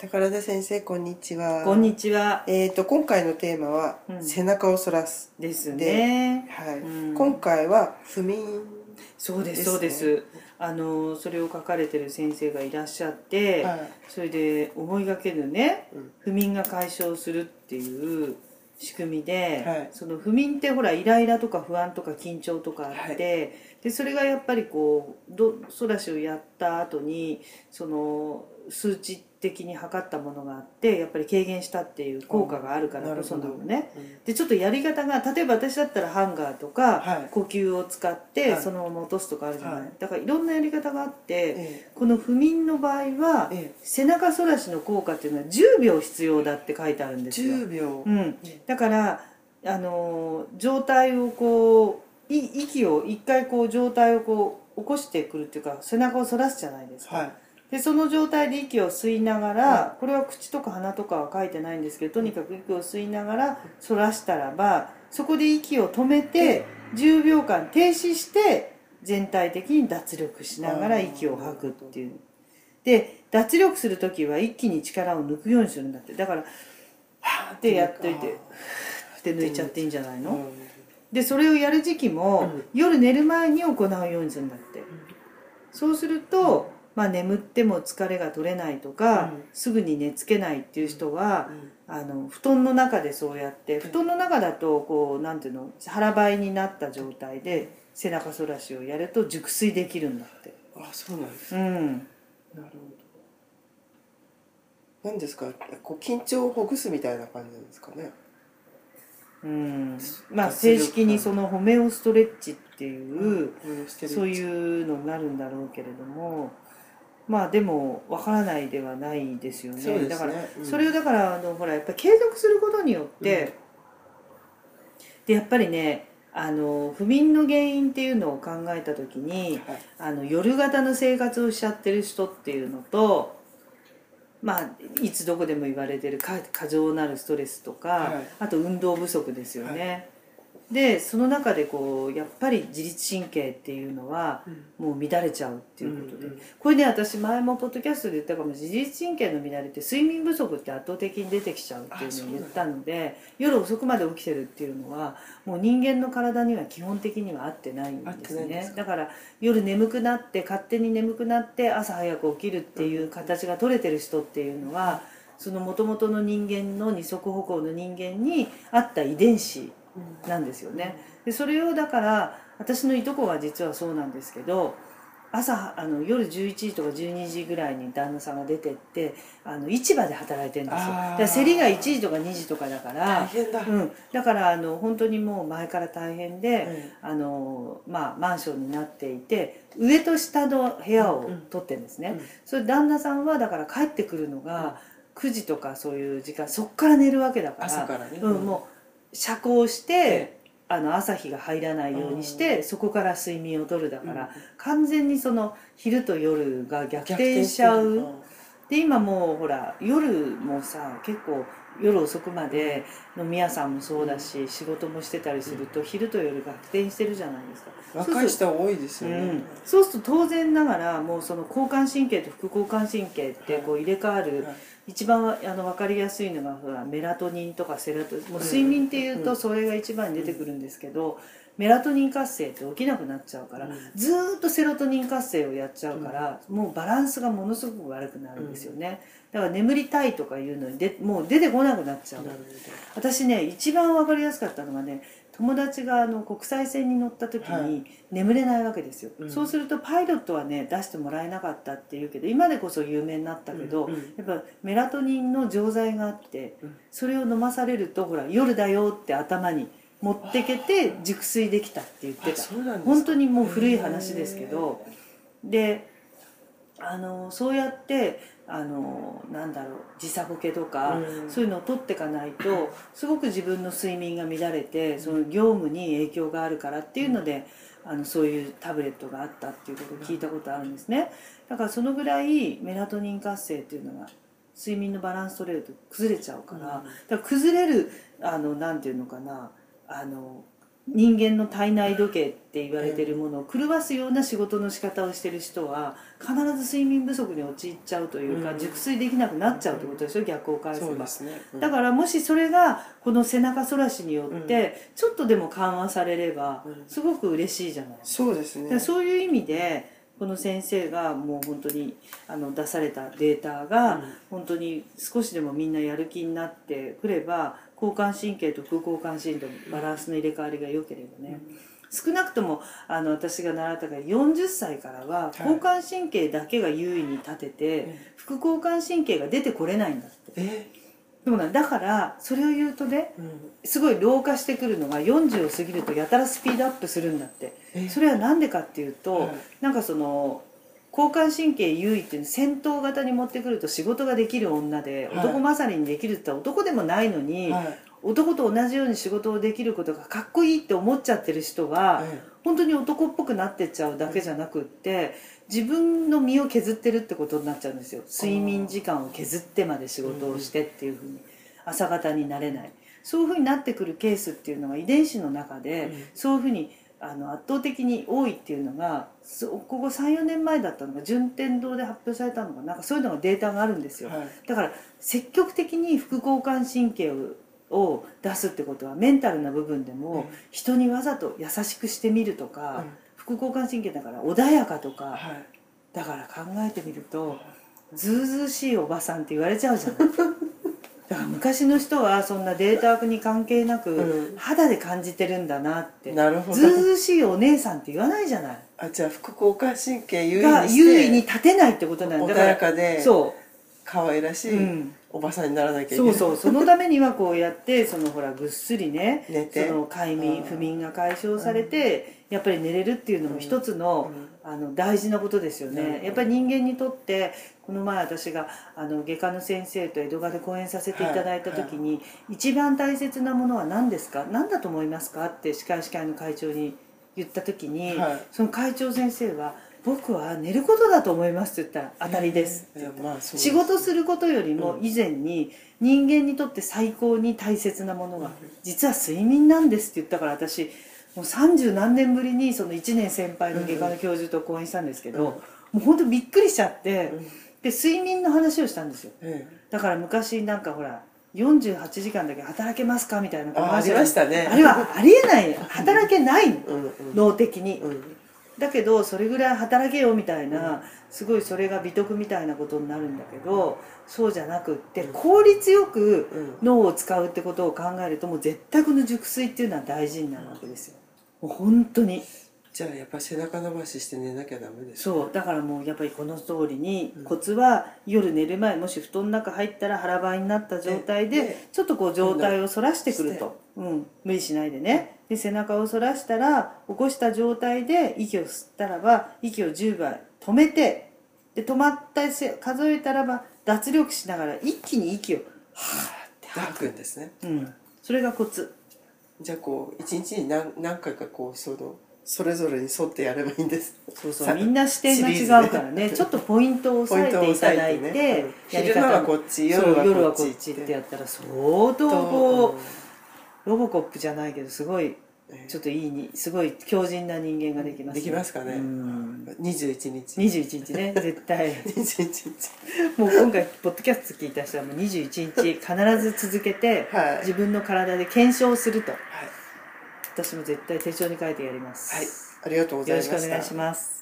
宝田先生こんにちは。こんにちは。えー、と今回のテーマは、うん。背中を反らす。ですね。はい、うん。今回は不眠そうです、ですねそうです。あの、それを書かれてる先生がいらっしゃって、はい。それで思いがけるね、うん。不眠が解消するっていう仕組みで、はい。その不眠ってほらイライラとか不安とか緊張とかあって、でそれがやっぱりこうどソラシをやった後にその数値的に測ったものがあってやっぱり軽減したっていう効果があるからこそなのね。うん。でちょっとやり方が例えば私だったらハンガーとか、はい。呼吸を使ってはい。そのまま落とすとかあるじゃない、はい。だからいろんなやり方があって、えこの不眠の場合は、ええ。背中反らしの効果っていうのは10秒必要だって書いてあるんえですよ、10秒、うん、だからあのー状態をこうい息を一回こう状態をこう起こしてくるっていうか背中を反らすじゃないですか、はいでその状態で息を吸いながら、これは口とか鼻とかは書いてないんですけどとにかく息を吸いながら反らしたらばそこで息を止めて10秒間停止して全体的に脱力しながら息を吐くっていう。で脱力する時は一気に力を抜くようにするんだって。だからはーってやっといてって抜いちゃっていいんじゃないの、うんでそれをやる時期も、うん。夜寝る前に行うようにするんだって、そうすると、まあ、眠っても疲れが取れないとか、うん。すぐに寝つけないっていう人はう、ん。あの布団の中でそうやって布団の中だとこうなんていうの腹ばいになった状態で背中反らしをやると熟睡できるんだって。あそうなんですうん。なるほど。何ですかこう緊張をほぐすみたいな感じなんですかね。うん。まあ正式にそのホメオストレッチっていう、そういうのになるんだろうけれどもまあでもわからないではないですよね。ね。だからうん。それをだからあのほらやっぱり継続することによって、でやっぱりねあの不眠の原因っていうのを考えた時にはい。あの夜型の生活をしちゃってる人っていうのとまあいつどこでも言われてる過過剰なるストレスとか、はい。あと運動不足ですよね。でその中でこうやっぱり自律神経っていうのはもう乱れちゃうっていうことで、うんうんこれね私前もポッドキャストで言ったかも自律神経の乱れって睡眠不足って圧倒的に出てきちゃうっていうのを言ったので夜遅くまで起きてるっていうのはもう人間の体には基本的には合ってないんですね。だから夜眠くなって勝手に眠くなって朝早く起きるっていう形が取れてる人っていうのはその元々の人間の二足歩行の人間に合った遺伝子なんですよね。でそれをだから私のいとこは実はそうなんですけど朝あの夜11時とか12時ぐらいに旦那さんが出てってあの市場で働いてるんですよ。だから競りが1時とか2時とかだか大ら、変だ、うん、だからあの本当にもう前から大変で、えあのまあ、マンションになっていて上と下の部屋を取ってるんですね、うん。それ旦那さんはだから帰ってくるのが9時とかそういう時間そっから寝るわけだから朝からね。うん、もう遮光して、あの朝日が入らないようにして、そこから睡眠をとるだから、うん。完全にその昼と夜が逆転しちゃう。で今もうほら夜もさ結構夜遅くまで飲み屋さんもそうだし、仕事もしてたりすると、昼と夜逆転してるじゃないですか。若い人多いですよね、うん、そうすると当然ながらもうその交感神経と副交感神経ってこう入れ替わる、はい。一番わあの分かりやすいのがほらメラトニンとかセラトもう睡眠っていうとそれが一番に出てくるんですけど、メラトニン活性って起きなくなっちゃうから、うん。ずーっとセロトニン活性をやっちゃうから、もうバランスがものすごく悪くなるんですよね、だから眠りたいとかいうのにでもう出てこなくなっちゃう。私ね一番分かりやすかったのがね友達があの国際線に乗った時はに眠れないわけですよ、うん。そうするとパイロットはね出してもらえなかったっていうけど今でこそ有名になったけど、うんうん。やっぱメラトニンの錠剤があって、うん。それを飲まされるとほら夜だよって頭に持ってけて熟睡できたって言ってあた本当にもう古い話ですけど。であのそうやってあのなんだろう時差ボケとか、うん。そういうのを取っていかないとすごく自分の睡眠が乱れてその業務に影響があるからっていうので、あのそういうタブレットがあったっていうことを聞いたことあるんですね。だからそのぐらいメラトニン活性っていうのが睡眠のバランス取れると崩れちゃうから、うん。だから崩れるあのなんていうのかなあの人間の体内時計って言われてるものを狂わすような仕事の仕方をしてる人は必ず睡眠不足に陥っちゃうというか、うん。熟睡できなくなっちゃうってことでしょ？逆を返せば。だからもしそれがこの背中反らしによってちょっとでも緩和されればうん。すごく嬉しいじゃないそうですね。そういう意味でこの先生がもう本当にあの出されたデータが本当に少しでもみんなやる気になってくれば交感神経と副交感神経のバランスの入れ替わりが良ければね、少なくともあの私が習ったから40歳からは交感神経だけが優位に立てて、副交感神経が出てこれないんだって。えでもねだからそれを言うとねうん。すごい老化してくるのが40を過ぎるとやたらスピードアップするんだって。えそれは何でかっていうと、はい。なんかその交感神経優位っていうの戦闘型に持ってくると仕事ができる女で、はい。男勝りにできるって言ったら男でもないのに、はい。男と同じように仕事をできることがかっこいいって思っちゃってる人は、え本当に男っぽくなってっちゃうだけじゃなくって自分の身を削ってるってことになっちゃうんですよ。睡眠時間を削ってまで仕事をしてっていうふうに。朝方になれない。そういうふうになってくるケースっていうのが遺伝子の中で、うん。そういうふうにあの圧倒的に多いっていうのがそここ34年前だったのが順天堂で発表されたのがなんかそういうのがデータがあるんですよ、はい。だから積極的に副交感神経をを出すってことはメンタルな部分でもうん。人にわざと優しくしてみるとか、うん副交感神経だから穏やかとか、はい。だから考えてみるとずうずうしいおばさんって言われちゃうじゃない だから昔の人はそんなデータに関係なく、うん。肌で感じてるんだなって。なるほど。ずうずうしいお姉さんって言わないじゃない。あじゃあ副交感神経優位優位に立てないってことなんだ。穏やかでそ可愛らしう、ういん、おばさんにならなきゃいけない。そうそう。そのためにはこうやってそのほらぐっすりね その快眠うん。不眠が解消されて、やっぱり寝れるっていうのも一つの,、あの大事なことですよね。やっぱり人間にとってこの前私があの外科の先生と江戸川で講演させていただいた時に、一番大切なものは何ですか？何だと思いますか？って歯科医師会の会長に言った時に、はい。その会長先生は「僕は寝ることだと思います」って言ったら「当たりです」っていやまあ仕事することよりも以前に人間にとって最高に大切なものが実は睡眠なんですって言ったから私もう三十何年ぶりにその1年先輩の外科の教授と講演したんですけど、うん。もう本当びっくりしちゃって、うん。で睡眠の話をしたんですよ。えだから昔なんかほら48時間だけ働けますかみたいなえあありましたね。あれはありえない。働けないのうんうん。脳的に、うんだけどそれぐらい働けよみたいな、すごいそれが美徳みたいなことになるんだけどそうじゃなくって効率よくうん。脳を使うってことを考えるともう絶対この熟睡っていうのは大事になるわけですよ。もう本当に。じゃあやっぱ背中伸ばしして寝なきゃダメですそう。だからもうやっぱりこの通りにコツは夜寝る前もし布団の中入ったら腹ばいになった状態ででちょっとこう状態を反らしてくると、うん、無理しないでね。で背中を反らしたら起こした状態で息を吸ったらば息を10倍止めてで止まったせ数えたらば脱力しながら一気に息をはーって吐く。んですね。うん、それがコツ。じゃあこう一日に何何回かこうそのそれぞれに沿ってやればいいんです。さそうそう。みんな視点が違うからね。ちょっとポイントを押さえていただいてね。昼間は方こっち夜夜はこっはこっちちってやったら相当こうロボコップじゃないけどすごいちょっといいにすごい強靭な人間ができます、できますかね。うん。21日。21日ね 絶対。21日。もう今回ポッドキャスト聞いた人はもう21日 必ず続けて、はい。自分の体で検証すると。はい、私も絶対手帳に書いてやります、はい、ありがとうござよろしくお願いします